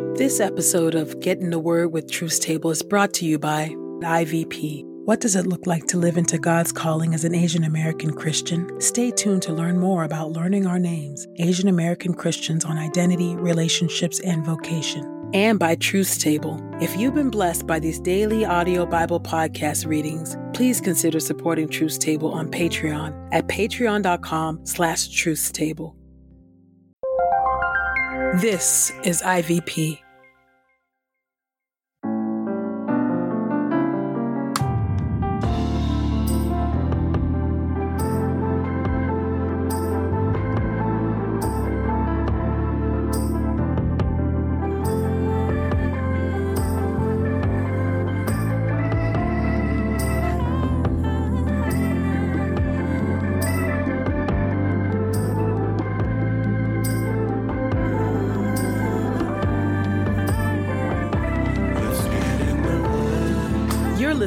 This episode of Get in the Word with Truth's Table is brought to you by IVP. What does it look like to live into God's calling as an Asian American Christian? Stay tuned to learn more about learning our names, Asian American Christians on identity, relationships, and vocation. And by Truth's Table. If you've been blessed by these daily audio Bible podcast readings, please consider supporting Truth's Table on Patreon at patreon.com slash truthstable. This is IVP.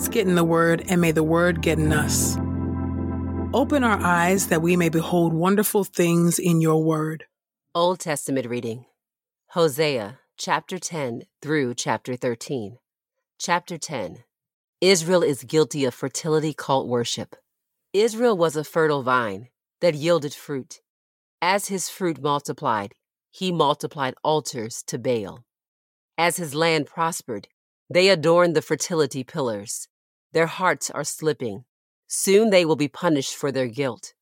Let's get in the Word, and may the Word get in us. Open our eyes that we may behold wonderful things in your Word. Old Testament reading Hosea chapter 10 through chapter 13. Chapter 10 Israel is guilty of fertility cult worship. Israel was a fertile vine that yielded fruit. As his fruit multiplied, he multiplied altars to Baal. As his land prospered, they adorned the fertility pillars. Their hearts are slipping. Soon they will be punished for their guilt.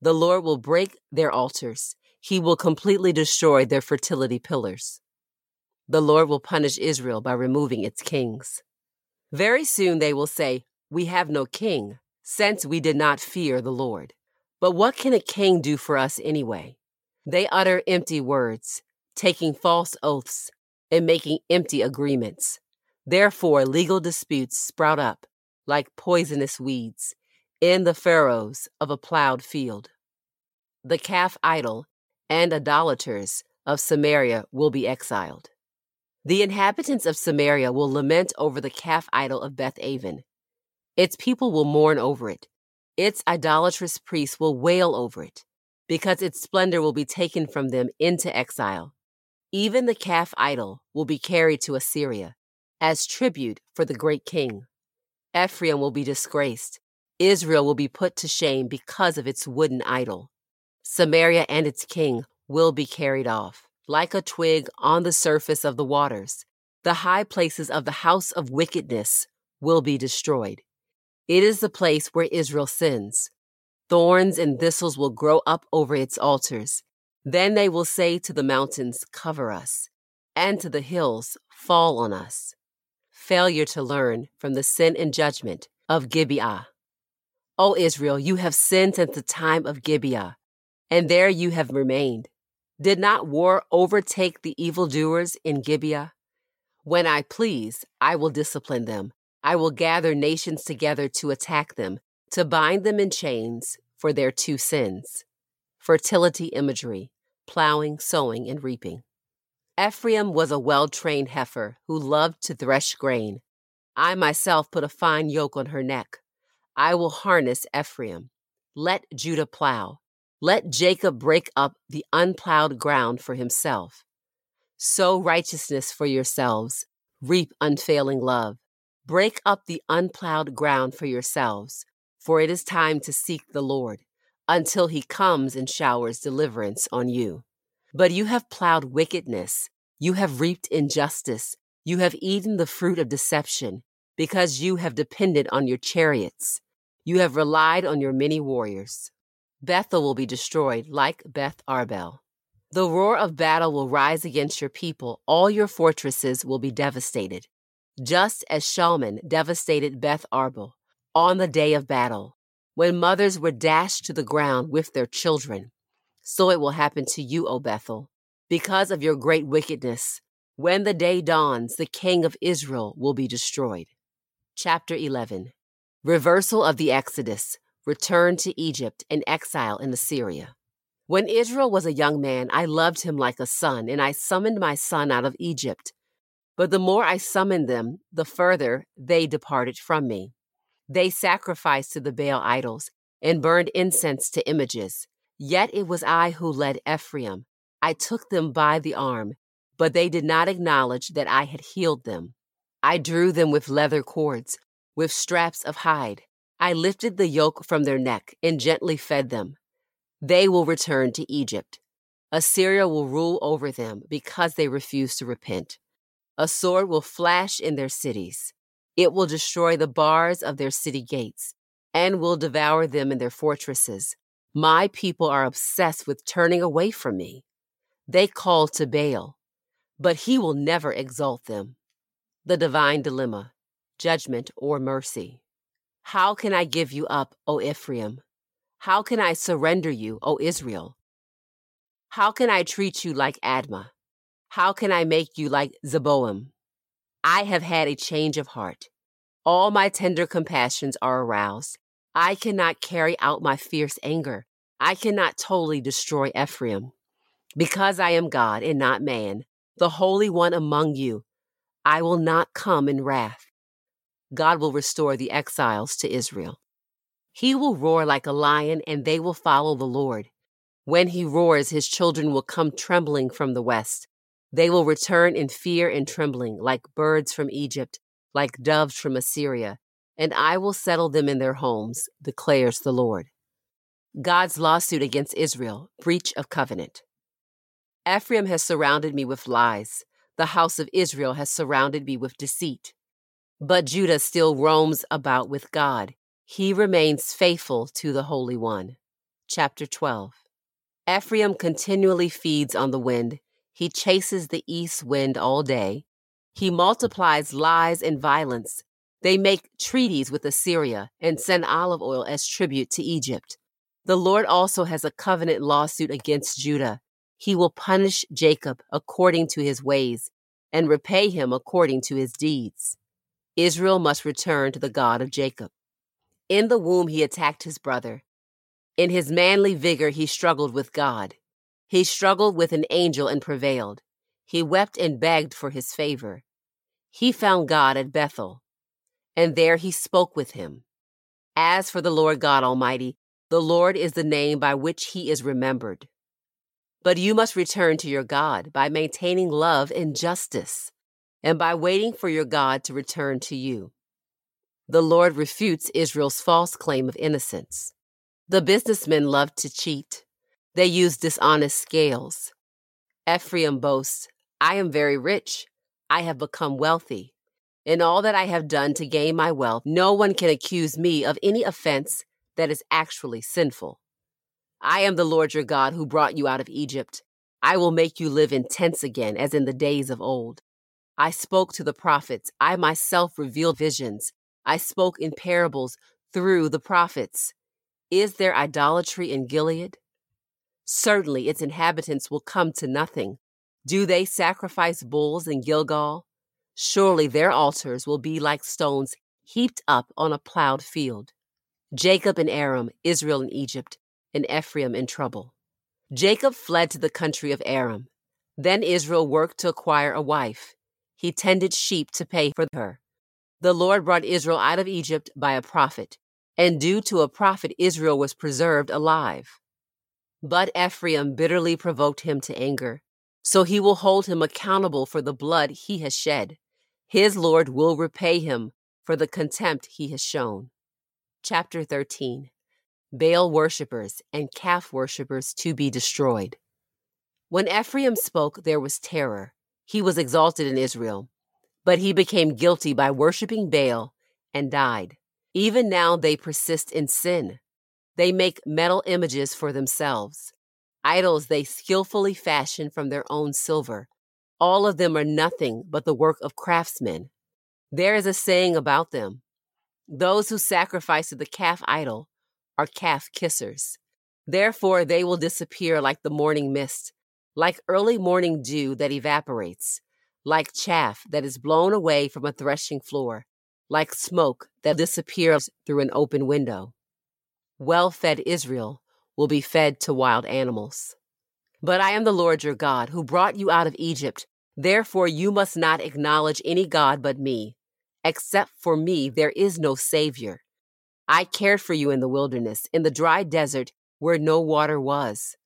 The Lord will break their altars. He will completely destroy their fertility pillars. The Lord will punish Israel by removing its kings. Very soon they will say, We have no king, since we did not fear the Lord. But what can a king do for us anyway? They utter empty words, taking false oaths, and making empty agreements. Therefore, legal disputes sprout up like poisonous weeds in the furrows of a plowed field. The calf idol and idolaters of Samaria will be exiled. The inhabitants of Samaria will lament over the calf idol of Beth Aven. Its people will mourn over it. Its idolatrous priests will wail over it, because its splendor will be taken from them into exile. Even the calf idol will be carried to Assyria as tribute for the great king. Ephraim will be disgraced. Israel will be put to shame because of its wooden idol. Samaria and its king will be carried off, like a twig on the surface of the waters. The high places of the house of wickedness will be destroyed. It is the place where Israel sins. Thorns and thistles will grow up over its altars. Then they will say to the mountains, Cover us, and to the hills, Fall on us failure to learn from the sin and judgment of Gibeah. O Israel, you have sinned since the time of Gibeah, and there you have remained. Did not war overtake the evildoers in Gibeah? When I please, I will discipline them. I will gather nations together to attack them, to bind them in chains for their two sins fertility imagery, plowing, sowing, and reaping. Ephraim was a well trained heifer who loved to thresh grain. I myself put a fine yoke on her neck. I will harness Ephraim. Let Judah plow. Let Jacob break up the unplowed ground for himself. Sow righteousness for yourselves, reap unfailing love. Break up the unplowed ground for yourselves, for it is time to seek the Lord until he comes and showers deliverance on you. But you have plowed wickedness, you have reaped injustice, you have eaten the fruit of deception, because you have depended on your chariots. You have relied on your many warriors. Bethel will be destroyed like Beth Arbel. The roar of battle will rise against your people. All your fortresses will be devastated, just as Shalman devastated Beth Arbel on the day of battle. when mothers were dashed to the ground with their children. So it will happen to you, O Bethel, because of your great wickedness. When the day dawns, the king of Israel will be destroyed. Chapter 11 Reversal of the Exodus, Return to Egypt, and Exile in Assyria. When Israel was a young man, I loved him like a son, and I summoned my son out of Egypt. But the more I summoned them, the further they departed from me. They sacrificed to the Baal idols and burned incense to images. Yet it was I who led Ephraim. I took them by the arm, but they did not acknowledge that I had healed them. I drew them with leather cords, with straps of hide. I lifted the yoke from their neck and gently fed them. They will return to Egypt. Assyria will rule over them because they refuse to repent. A sword will flash in their cities. It will destroy the bars of their city gates and will devour them in their fortresses. My people are obsessed with turning away from me. They call to Baal, but he will never exalt them. The divine dilemma judgment or mercy. How can I give you up, O Ephraim? How can I surrender you, O Israel? How can I treat you like Admah? How can I make you like Zeboim? I have had a change of heart. All my tender compassions are aroused. I cannot carry out my fierce anger. I cannot totally destroy Ephraim. Because I am God and not man, the Holy One among you, I will not come in wrath. God will restore the exiles to Israel. He will roar like a lion, and they will follow the Lord. When he roars, his children will come trembling from the west. They will return in fear and trembling, like birds from Egypt, like doves from Assyria, and I will settle them in their homes, declares the Lord. God's lawsuit against Israel, breach of covenant. Ephraim has surrounded me with lies. The house of Israel has surrounded me with deceit. But Judah still roams about with God. He remains faithful to the Holy One. Chapter 12 Ephraim continually feeds on the wind. He chases the east wind all day. He multiplies lies and violence. They make treaties with Assyria and send olive oil as tribute to Egypt. The Lord also has a covenant lawsuit against Judah. He will punish Jacob according to his ways and repay him according to his deeds. Israel must return to the God of Jacob. In the womb, he attacked his brother. In his manly vigor, he struggled with God. He struggled with an angel and prevailed. He wept and begged for his favor. He found God at Bethel, and there he spoke with him. As for the Lord God Almighty, the Lord is the name by which he is remembered. But you must return to your God by maintaining love and justice, and by waiting for your God to return to you. The Lord refutes Israel's false claim of innocence. The businessmen love to cheat. They use dishonest scales. Ephraim boasts, I am very rich. I have become wealthy. In all that I have done to gain my wealth, no one can accuse me of any offense that is actually sinful. I am the Lord your God who brought you out of Egypt. I will make you live in tents again, as in the days of old. I spoke to the prophets. I myself revealed visions. I spoke in parables through the prophets. Is there idolatry in Gilead? Certainly its inhabitants will come to nothing. Do they sacrifice bulls in Gilgal? Surely their altars will be like stones heaped up on a plowed field. Jacob and Aram, Israel and Egypt, and Ephraim in trouble. Jacob fled to the country of Aram. Then Israel worked to acquire a wife. He tended sheep to pay for her. The Lord brought Israel out of Egypt by a prophet, and due to a prophet, Israel was preserved alive. But Ephraim bitterly provoked him to anger, so he will hold him accountable for the blood he has shed. His Lord will repay him for the contempt he has shown. Chapter 13 Baal worshippers and calf worshippers to be destroyed. When Ephraim spoke, there was terror. He was exalted in Israel but he became guilty by worshiping Baal and died. Even now they persist in sin. They make metal images for themselves, idols they skillfully fashion from their own silver. All of them are nothing but the work of craftsmen. There is a saying about them those who sacrifice to the calf idol are calf kissers. Therefore, they will disappear like the morning mist, like early morning dew that evaporates, like chaff that is blown away from a threshing floor, like smoke that disappears through an open window. Well fed Israel will be fed to wild animals. But I am the Lord your God, who brought you out of Egypt. Therefore, you must not acknowledge any God but me. Except for me, there is no Savior. I cared for you in the wilderness, in the dry desert where no water was.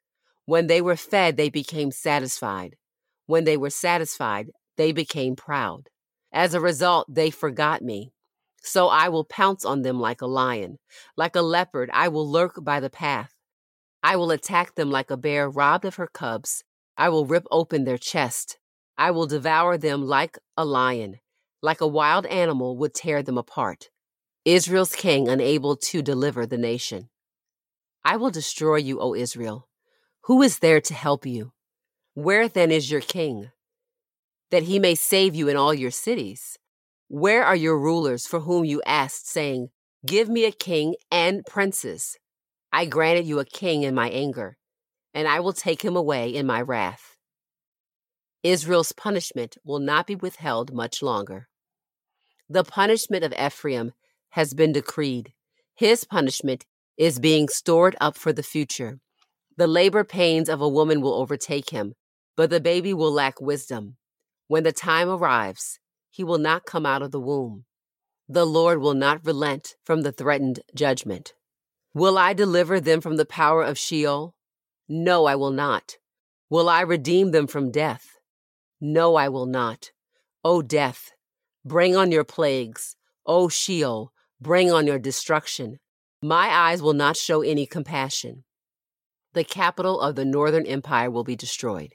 When they were fed, they became satisfied. When they were satisfied, they became proud. As a result, they forgot me. So I will pounce on them like a lion. Like a leopard, I will lurk by the path. I will attack them like a bear robbed of her cubs. I will rip open their chest. I will devour them like a lion, like a wild animal would tear them apart. Israel's king unable to deliver the nation. I will destroy you, O Israel. Who is there to help you? Where then is your king? That he may save you in all your cities. Where are your rulers for whom you asked, saying, Give me a king and princes? I granted you a king in my anger, and I will take him away in my wrath. Israel's punishment will not be withheld much longer. The punishment of Ephraim has been decreed. His punishment is being stored up for the future. The labor pains of a woman will overtake him, but the baby will lack wisdom. When the time arrives, he will not come out of the womb. The Lord will not relent from the threatened judgment. Will I deliver them from the power of Sheol? No, I will not. Will I redeem them from death? No, I will not. O death, bring on your plagues. O Sheol, bring on your destruction. My eyes will not show any compassion. The capital of the northern empire will be destroyed.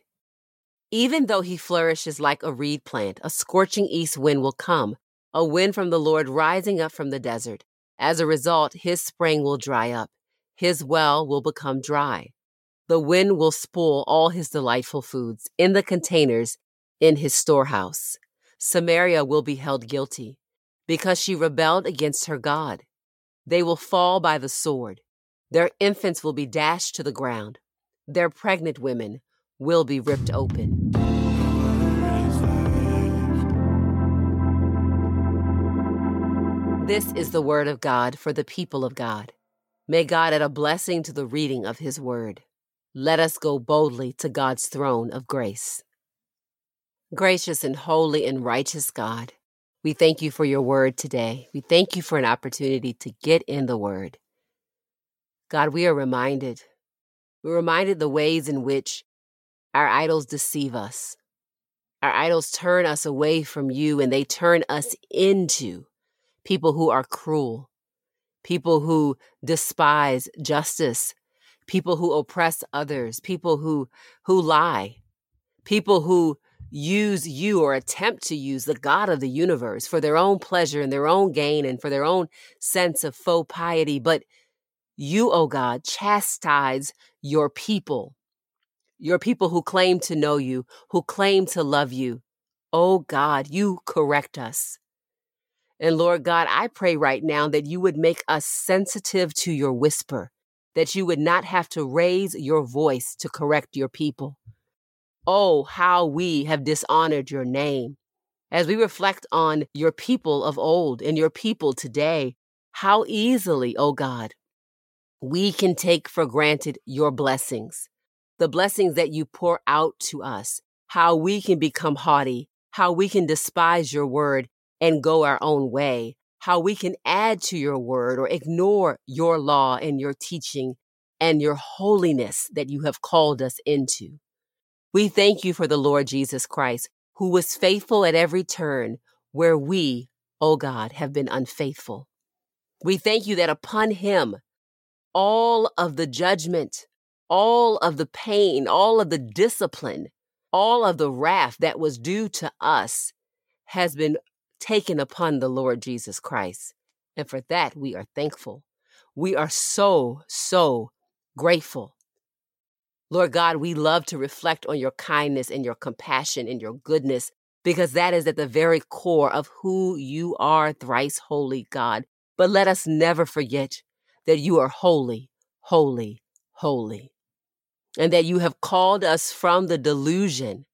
Even though he flourishes like a reed plant, a scorching east wind will come, a wind from the Lord rising up from the desert. As a result, his spring will dry up, his well will become dry. The wind will spoil all his delightful foods in the containers in his storehouse. Samaria will be held guilty because she rebelled against her God. They will fall by the sword. Their infants will be dashed to the ground. Their pregnant women will be ripped open. This is the word of God for the people of God. May God add a blessing to the reading of his word. Let us go boldly to God's throne of grace. Gracious and holy and righteous God, we thank you for your word today. We thank you for an opportunity to get in the word. God, we are reminded. We're reminded the ways in which our idols deceive us. Our idols turn us away from you and they turn us into people who are cruel, people who despise justice, people who oppress others, people who who lie, people who use you or attempt to use the God of the universe for their own pleasure and their own gain and for their own sense of faux piety. But you, O oh God, chastise your people, your people who claim to know you, who claim to love you. Oh God, you correct us. And Lord God, I pray right now that you would make us sensitive to your whisper, that you would not have to raise your voice to correct your people. Oh, how we have dishonored your name. As we reflect on your people of old and your people today, how easily, oh God, we can take for granted your blessings, the blessings that you pour out to us, how we can become haughty, how we can despise your word and go our own way, how we can add to your word or ignore your law and your teaching and your holiness that you have called us into. We thank you for the Lord Jesus Christ, who was faithful at every turn where we, O oh God, have been unfaithful. We thank you that upon him, all of the judgment, all of the pain, all of the discipline, all of the wrath that was due to us has been taken upon the Lord Jesus Christ. And for that, we are thankful. We are so, so grateful. Lord God, we love to reflect on your kindness and your compassion and your goodness because that is at the very core of who you are, thrice holy God. But let us never forget that you are holy, holy, holy, and that you have called us from the delusion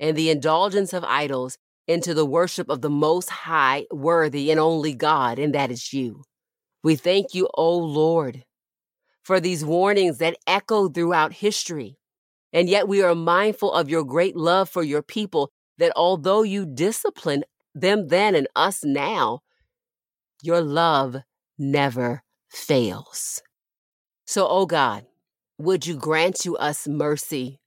and the indulgence of idols into the worship of the most high, worthy, and only God, and that is you. We thank you, O Lord, for these warnings that echo throughout history. And yet we are mindful of your great love for your people, that although you discipline them then and us now, your love never fails. So, oh God, would you grant to us mercy?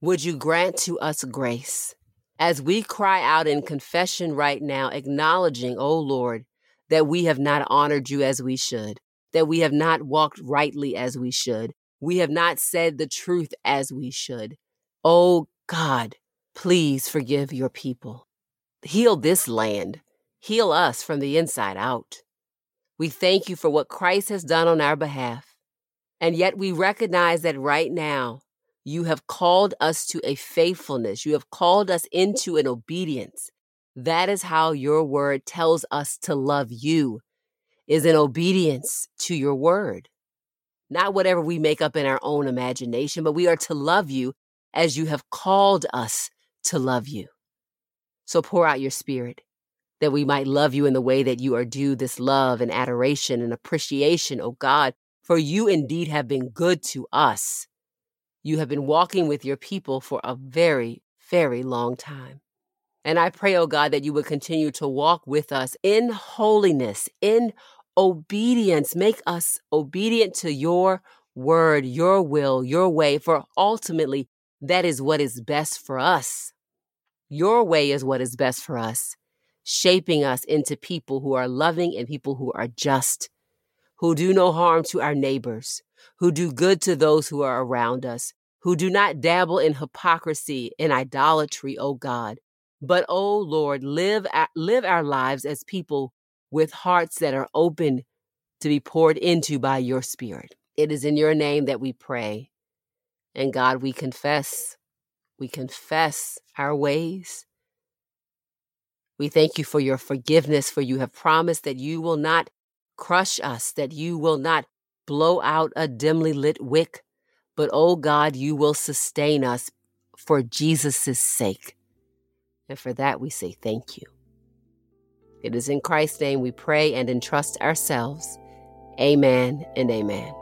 Would you grant to us grace? As we cry out in confession right now, acknowledging, oh Lord, that we have not honored you as we should, that we have not walked rightly as we should, we have not said the truth as we should. Oh God, please forgive your people. Heal this land. Heal us from the inside out. We thank you for what Christ has done on our behalf. And yet we recognize that right now, you have called us to a faithfulness. You have called us into an obedience. That is how your word tells us to love you, is in obedience to your word. Not whatever we make up in our own imagination, but we are to love you as you have called us to love you. So pour out your spirit that we might love you in the way that you are due this love and adoration and appreciation, O oh God, for you indeed have been good to us. You have been walking with your people for a very, very long time. And I pray, oh God, that you would continue to walk with us in holiness, in obedience. Make us obedient to your word, your will, your way, for ultimately that is what is best for us. Your way is what is best for us, shaping us into people who are loving and people who are just, who do no harm to our neighbors, who do good to those who are around us, who do not dabble in hypocrisy and idolatry, O God. But, O Lord, live, live our lives as people with hearts that are open to be poured into by your Spirit. It is in your name that we pray. And God, we confess we confess our ways. We thank you for your forgiveness, for you have promised that you will not crush us, that you will not blow out a dimly lit wick, but, oh God, you will sustain us for Jesus' sake. And for that, we say thank you. It is in Christ's name we pray and entrust ourselves. Amen and amen.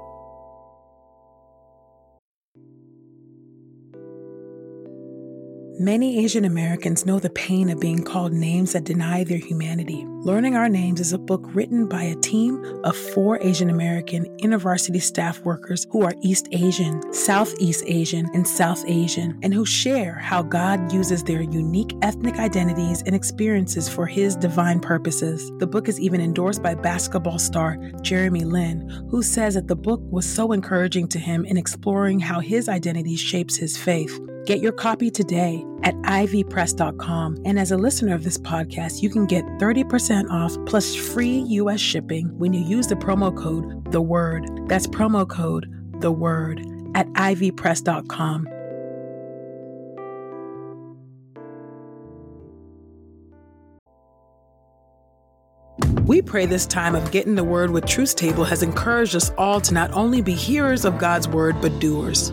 Many Asian Americans know the pain of being called names that deny their humanity. Learning Our Names is a book written by a team of four Asian American university staff workers who are East Asian, Southeast Asian, and South Asian, and who share how God uses their unique ethnic identities and experiences for His divine purposes. The book is even endorsed by basketball star Jeremy Lin, who says that the book was so encouraging to him in exploring how his identity shapes his faith. Get your copy today at ivpress.com. And as a listener of this podcast, you can get 30% off plus free US shipping when you use the promo code The Word. That's promo code The Word at ivpress.com. We pray this time of getting the word with Truth's Table has encouraged us all to not only be hearers of God's word, but doers.